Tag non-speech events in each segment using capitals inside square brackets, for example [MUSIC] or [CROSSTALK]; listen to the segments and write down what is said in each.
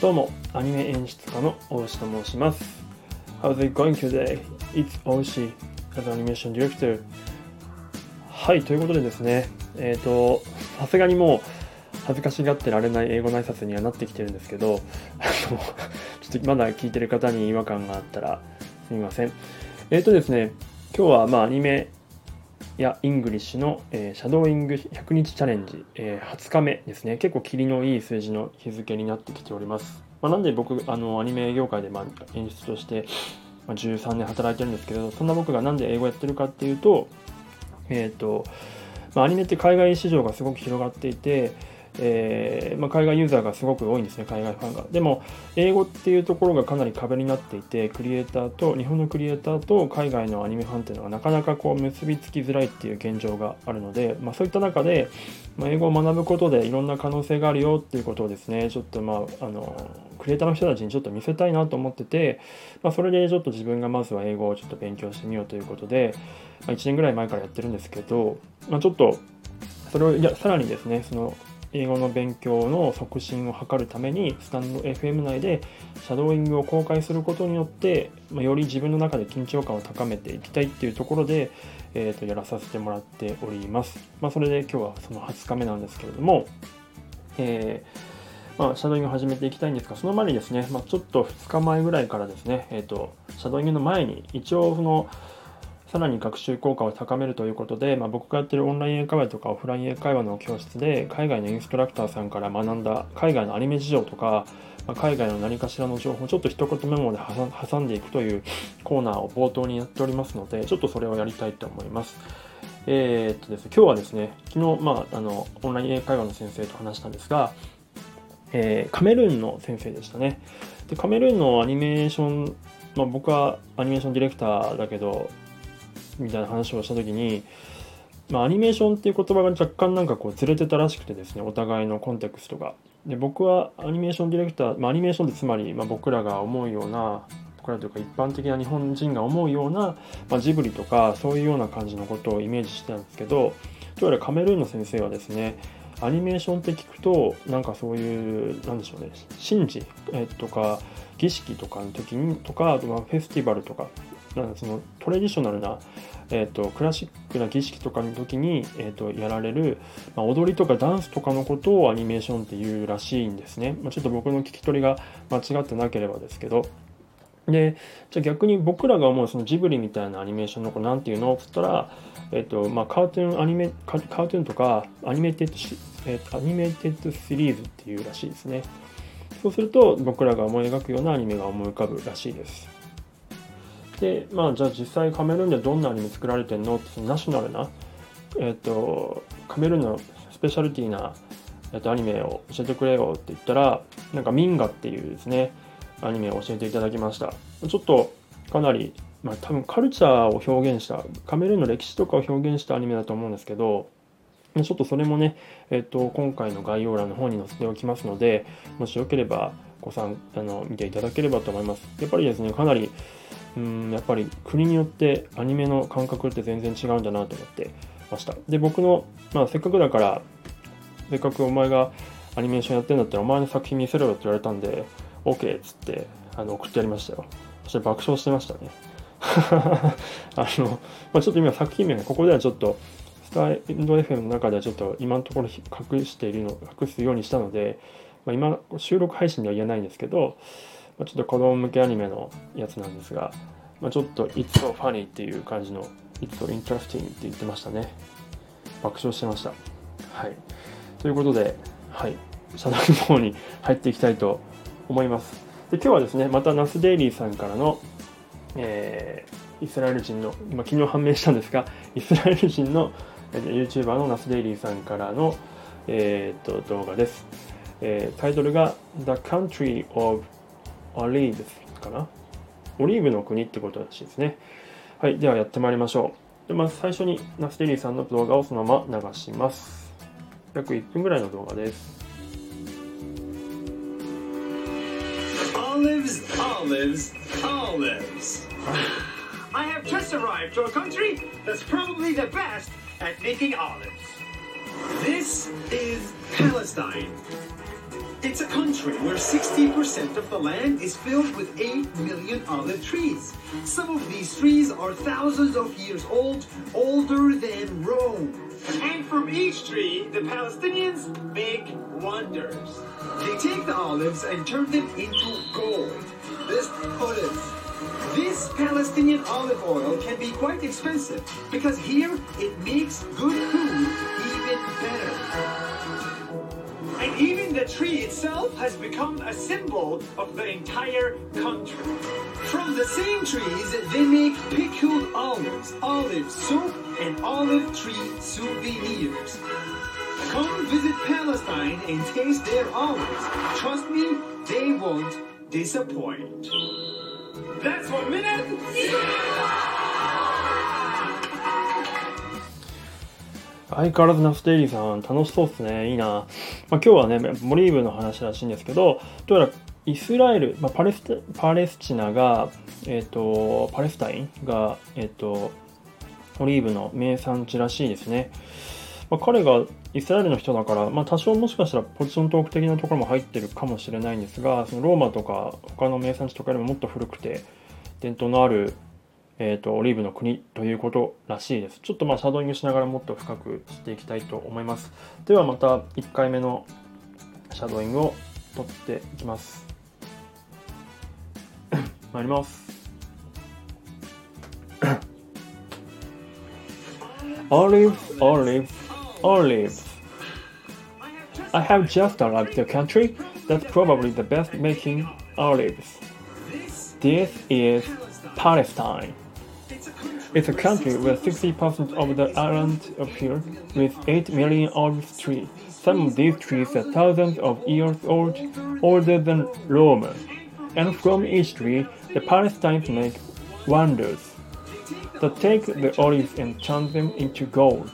どうも、アニメ演出家の大石と申します。How's it going today? It's Oishi as animation director. はい、ということでですね、えっ、と、さすがにもう、恥ずかしがってられない英語の挨拶にはなってきてるんですけど、あの、ちょっとまだ聞いてる方に違和感があったらすみません。えっ、とですね、今日はまあアニメ屋 English の、えーシャドーイング100日チャレンジ、えー20日目ですね。結構キリのいい数字の日付になってきております、まあ、なんで僕あのアニメ業界で、まあ、演出として、まあ、13年働いてるんですけどそんな僕がなんで英語やってるかっていうとえっ、と、まあ、アニメって海外市場がすごく広がっていてえーまあ、海外ユーザーがすごく多いんですね、海外ファンが。でも、英語っていうところがかなり壁になっていて、クリエイターと、日本のクリエイターと海外のアニメファンっていうのがなかなかこう結びつきづらいっていう現状があるので、まあ、そういった中で、まあ、英語を学ぶことでいろんな可能性があるよっていうことをですね、ちょっとまあ、あの、クリエイターの人たちにちょっと見せたいなと思ってて、まあ、それでちょっと自分がまずは英語をちょっと勉強してみようということで、まあ、1年ぐらい前からやってるんですけど、まあ、ちょっと、それをいやさらにですね、その英語の勉強の促進を図るためにスタンド FM 内でシャドーイングを公開することによって、まあ、より自分の中で緊張感を高めていきたいっていうところで、えー、とやらさせてもらっております。まあ、それで今日はその20日目なんですけれども、えーまあ、シャドーイングを始めていきたいんですが、その前にですね、ま、ちょっと2日前ぐらいからですね、えー、とシャドーイングの前に一応そのさらに学習効果を高めるということで、まあ、僕がやってるオンライン英会話とかオフライン英会話の教室で海外のインストラクターさんから学んだ海外のアニメ事情とか、まあ、海外の何かしらの情報をちょっと一言メモで挟んでいくというコーナーを冒頭にやっておりますのでちょっとそれをやりたいと思います。えーっとですね、今日はですね昨日、まあ、あのオンライン英会話の先生と話したんですが、えーカメルーンの先生でしたねでカメルーンのアニメーション、まあ、僕はアニメーションディレクターだけどみたいな話をした時に、まあ、アニメーションっていう言葉が若干なんかこうずれてたらしくてですねお互いのコンテクストが。で僕はアニメーションディレクター、まあ、アニメーションってつまり、まあ、僕らが思うような僕らというか一般的な日本人が思うような、まあ、ジブリとかそういうような感じのことをイメージしてたんですけどどうやらカメルーンの先生はですねアニメーションって聞くとなんかそういうなんでしょうね神事、えとか儀式とかの時にとかあとまあフェスティバルとかなんそのトレディショナルな、えー、とクラシックな儀式とかの時に、えー、とやられる、まあ、踊りとかダンスとかのことをアニメーションっていうらしいんですね、まあ、ちょっと僕の聞き取りが間違ってなければですけど。でじゃあ逆に僕らが思うそのジブリみたいなアニメーションの子なんていうの？っつったら、えっとまあ、カートゥーンアニメカカートゥーンとかアニメテッド、えっとアニメテッドシリーズっていうらしいですね。そうすると僕らが思い描くようなアニメが思い浮かぶらしいです。でまあじゃあ実際カメルーンでどんなアニメ作られてんの？ってそのナショナルな、えっとカメルーンのスペシャリティな、えっとアニメを教えてくれよって言ったらなんかミンガっていうですねアニメを教えていただきました。ちょっとかなり、まあ、多分カルチャーを表現したカメルーンの歴史とかを表現したアニメだと思うんですけどちょっとそれもね、えっと今回の概要欄の方に載せておきますのでもしよければご参あの見ていただければと思います。やっぱりですねかなりうんやっぱり国によってアニメの感覚って全然違うんだなと思ってました。で僕の、まあ、せっかくだからせっかくお前がアニメーションやってんだったらお前の作品見せろよって言われたんで OK っつってあの送ってやりましたよ。そして爆笑してましたね。[LAUGHS] あの、まあ、ちょっと今作品名がここではちょっとスターエンド FM の中ではちょっと今のところ隠しているの隠すようにしたので、まあ、今収録配信では言えないんですけど、ま、ちょっと子供向けアニメのやつなんですが、まあ、ちょっと It's so funny っていう感じの It's so interesting って言ってましたね。爆笑してました。はい。ということではい。社内の方に入っていきたいと思います。で今日はですねまたナスデイリーさんからの、えーイスラエル人の今昨日判明したんですがイスラエル人の YouTuber のナスデイリーさんからの、えーっと動画です、えータイトルが The Country of Olives かなオリーブの国ってことらしいですねはいではやってまいりましょうでまず最初にナスデイリーさんの動画をそのまま流します約1分ぐらいの動画です Olives, olives, olives. I have just arrived to a country that's probably the best at making olives. This is Palestine. It's a country where 60% of the land is filled with 8 million olive trees. Some of these trees are thousands of years old, older than Rome. And from each tree, the Palestinians make wonders. They take the olives and turn them into gold. This oh, olives. This Palestinian olive oil can be quite expensive because here it makes good food even better. Even the tree itself has become a symbol of the entire country. From the same trees, they make pickled olives, olive soup, and olive tree souvenirs. Come visit Palestine and taste their olives. Trust me, they won't disappoint. That's one minute. 相変わらずナステイリーさん楽しそうですね。いいな。まあ、今日はね、モリーブの話らしいんですけど、どうやらイスラエル、まあ、パレスパレスチナが、えっ、と、パレスタインが、えっ、と、オリーブの名産地らしいですね。まあ、彼がイスラエルの人だから、まあ、多少もしかしたらポジショントーク的なところも入ってるかもしれないんですが、そのローマとか他の名産地とかよりももっと古くて、伝統のあるえーと、オリーブの国ということらしいです。ちょっとまあシャドーイングしながらもっと深くしていきたいと思います。ではまた1回目のシャドーイングを取っていきます。参ります。olives, olives, olives. I have just arrived to a country that's probably the best making olives. This is Palestine. It's a country where 60% of the island appear with 8 million olive trees. Some of these trees are thousands of years old, older than Rome. And from each tree, the Palestinians make wonders. They take the olives and turn them into gold.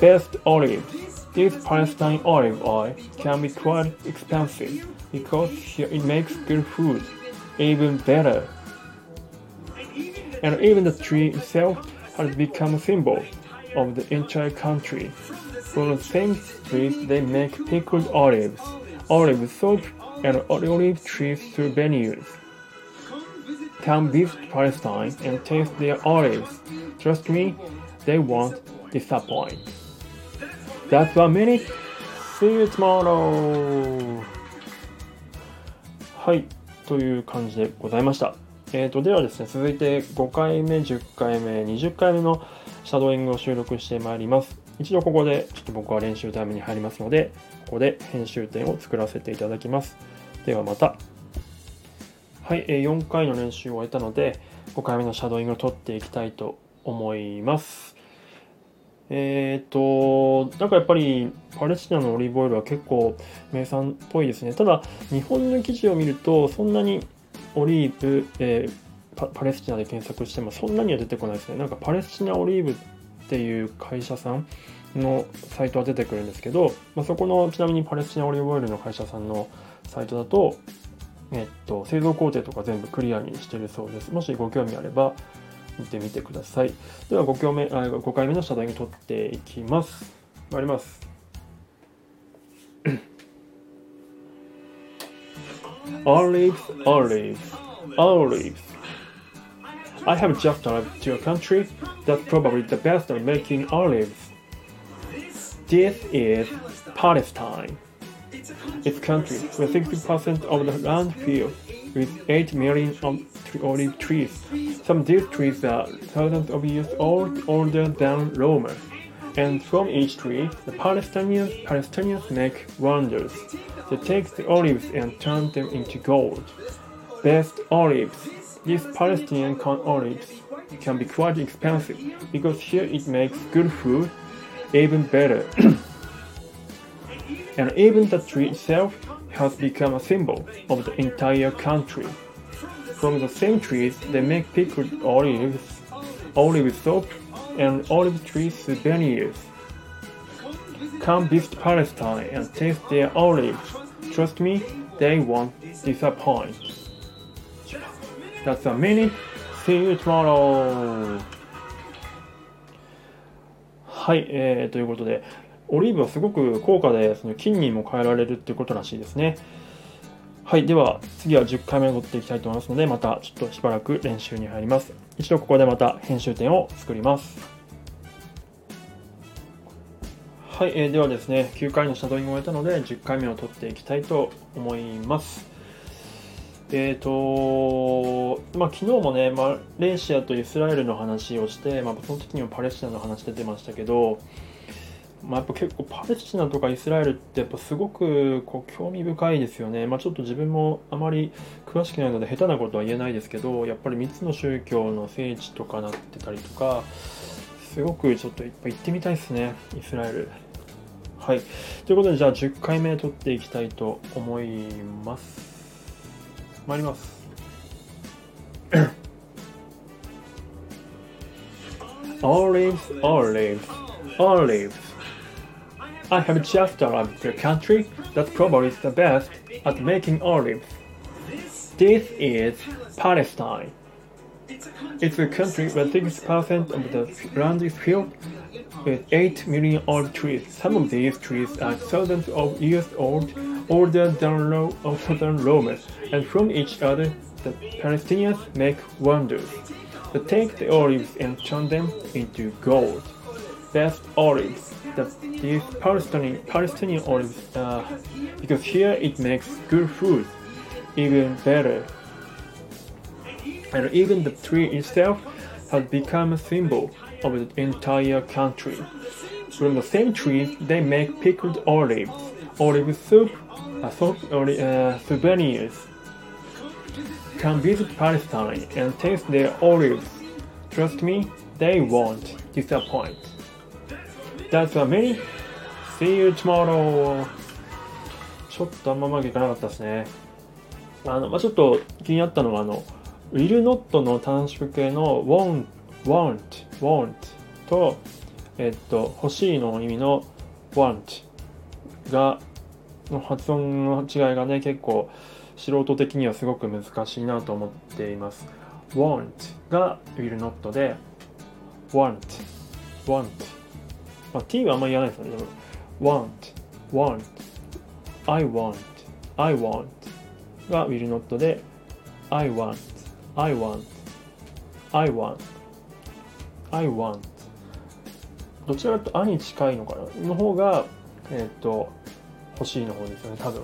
Best olives. This Palestine olive oil can be quite expensive because it makes good food even better and even the tree itself has become a symbol of the entire country. From the same trees, they make pickled olives, olive soap, and olive tree souvenirs. Come visit Palestine and taste their olives. Trust me, they won't disappoint. That's one minute. See you tomorrow! はい、という感じでございました。 えーと、ではですね、続いて5回目、10回目、20回目のシャドーイングを収録してまいります。一度ここでちょっと僕は練習タイムに入りますので、ここで編集点を作らせていただきます。ではまた。はい、え4回の練習を終えたので、5回目のシャドーイングを取っていきたいと思います。えっ、ー、と、なんかやっぱりパレスチナのオリーブオイルは結構名産っぽいですね。ただ、日本の記事を見ると、そんなにオリーブ、えー、パレスチナで検索してもそんなには出てこないですね。なんかパレスチナオリーブっていう会社さんのサイトは出てくるんですけど、まあ、そこのちなみにパレスチナオリーブオイルの会社さんのサイトだと、えっと、製造工程とか全部クリアにしてるそうです。もしご興味あれば見てみてください。では 5, 目あ5回目の謝罪に取っていきます。参ります。Olives, olives, olives. I have just arrived to a country that's probably the best at making olives. This is Palestine. It's a country where 60% of the land filled with 8 million olive trees. Some of these trees are thousands of years old, older than Rome. And from each tree, the Palestinians, Palestinians make wonders. They take the olives and turn them into gold. Best olives. These Palestinian olives can be quite expensive because here it makes good food even better. [CLEARS THROAT] and even the tree itself has become a symbol of the entire country. From the same trees, they make pickled olives, olive soap, and olive tree souvenirs. Come visit Palestine and taste their olives. Trust me, they won't disappoint. That's a minute. See you tomorrow. はい、えー、ということで、オリーブはすごく高価でその菌にも変えられるっていうことらしいですね。はい、では次は10回目を取っていきたいと思いますので、またちょっとしばらく練習に入ります。一度ここでまた編集点を作ります。はい、えーではですね、9回のシャドウイングを終えたので、10回目を取っていきたいと思います。えーとまあ、昨日もね、マレーシアとイスラエルの話をして、まあ、その時にもパレスチナの話出てましたけど、まあ、やっぱ結構パレスチナとかイスラエルってやっぱすごくこう興味深いですよね、まあ、ちょっと自分もあまり詳しくないので下手なことは言えないですけどやっぱり3つの宗教の聖地とかなってたりとかすごくちょっといっぱい行ってみたいですねイスラエルはい。ということで、じゃあ10回目撮っていきたいと思います。参ります。olives, olives, olives. I have just arrived to a country that probably is the best at making olives. This is Palestine. It's a country where six percent of the land is filled with 8 million olive trees. Some of these trees are thousands of years old, older than, Ro- than Rome, and from each other the Palestinians make wonders. They take the olives and turn them into gold. Best olives. The, these Palestinian, Palestinian olives, uh, because here it makes good food even better. And even the tree itself has become a symbol of the entire country. From the same tree, they make pickled olives, olive soup, uh, soup uh, souvenirs. Come visit Palestine and taste their olives. Trust me, they won't disappoint. That's a many. See you tomorrow. ちょっとあんまうまくいかなかったですね。あの、まあ、ちょっと気になったのは、あの、will not の短縮形の won't, won't, won't と、えっと、欲しいの意味の want が、の発音の違いがね、結構素人的にはすごく難しいなと思っています。want が will not で、want, want まあ、t はあんまり言わないですよね。でも want, want, I want, I want が will not で I want, I want, I want, I want. どちらかというと「あ」に近いのかな？の方がえっ、と欲しいの方ですよね多分。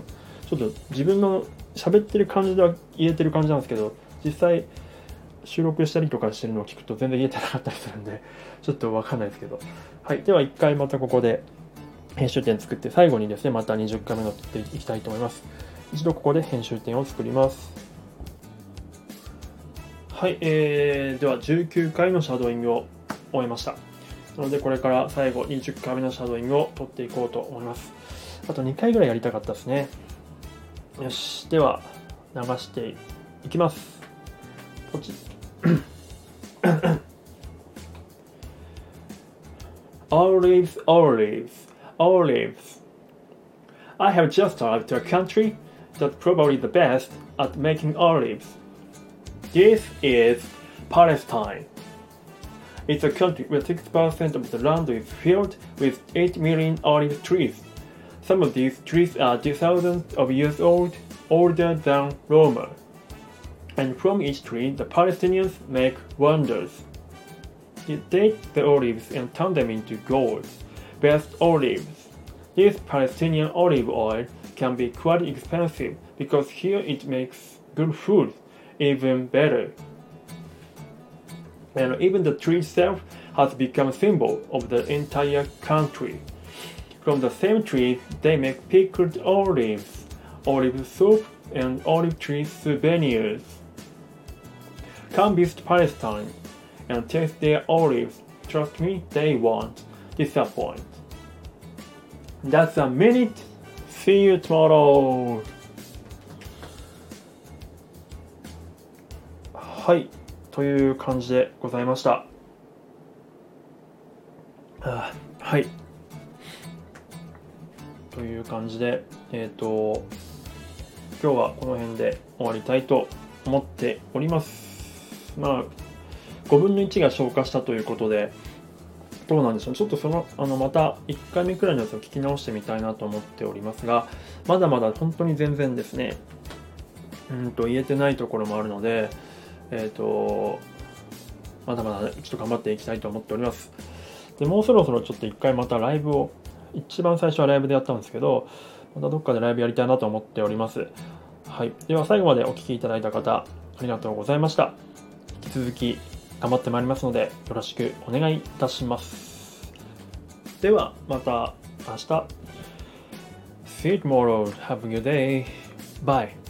ちょっと自分の喋ってる感じでは言えてる感じなんですけど実際収録したりとかしてるのを聞くと全然言えてなかったりするんでちょっとわかんないですけど。はいでは一回またここで編集点作って最後にですねまた20回目のっていきたいと思います。一度ここで編集点を作ります。はい、えー、では19回のシャドーイングを終えましたなのでこれから最後20回目のシャドーイングを取っていこうと思いますあと2回ぐらいやりたかったですねよしでは流していきますポチッ Olives, olives, olives. I have just arrived to a country that's probably the best at making olives. This is Palestine. It's a country where 6% of the land is filled with 8 million olive trees. Some of these trees are thousands of years old, older than Rome. And from each tree, the Palestinians make wonders. They take the olives and turn them into gold. Best olives. This Palestinian olive oil can be quite expensive because here it makes good food even better. And even the tree itself has become a symbol of the entire country. From the same tree, they make pickled olives, olive soup, and olive tree souvenirs. Come visit Palestine and taste their olives. Trust me, they won't disappoint. That's a minute. See you tomorrow. はい、という感じでございました。はい。という感じで、えっ、と、今日はこの辺で終わりたいと思っております。まあ、5分の1が消化したということで、どうなんでしょうちょっとそのあのまた1回目くらいのやつを聞き直してみたいなと思っておりますがまだまだ本当に全然ですねうんと言えてないところもあるのでえっ、とまだまだちょっと頑張っていきたいと思っておりますでもうそろそろちょっと1回またライブを一番最初はライブでやったんですけどまたどっかでライブやりたいなと思っておりますはいでは最後までお聴きいただいた方ありがとうございました引き続き頑張ってまいりますのでよろしくお願いいたしますではまた明日 See you tomorrow. Have a good day. Bye.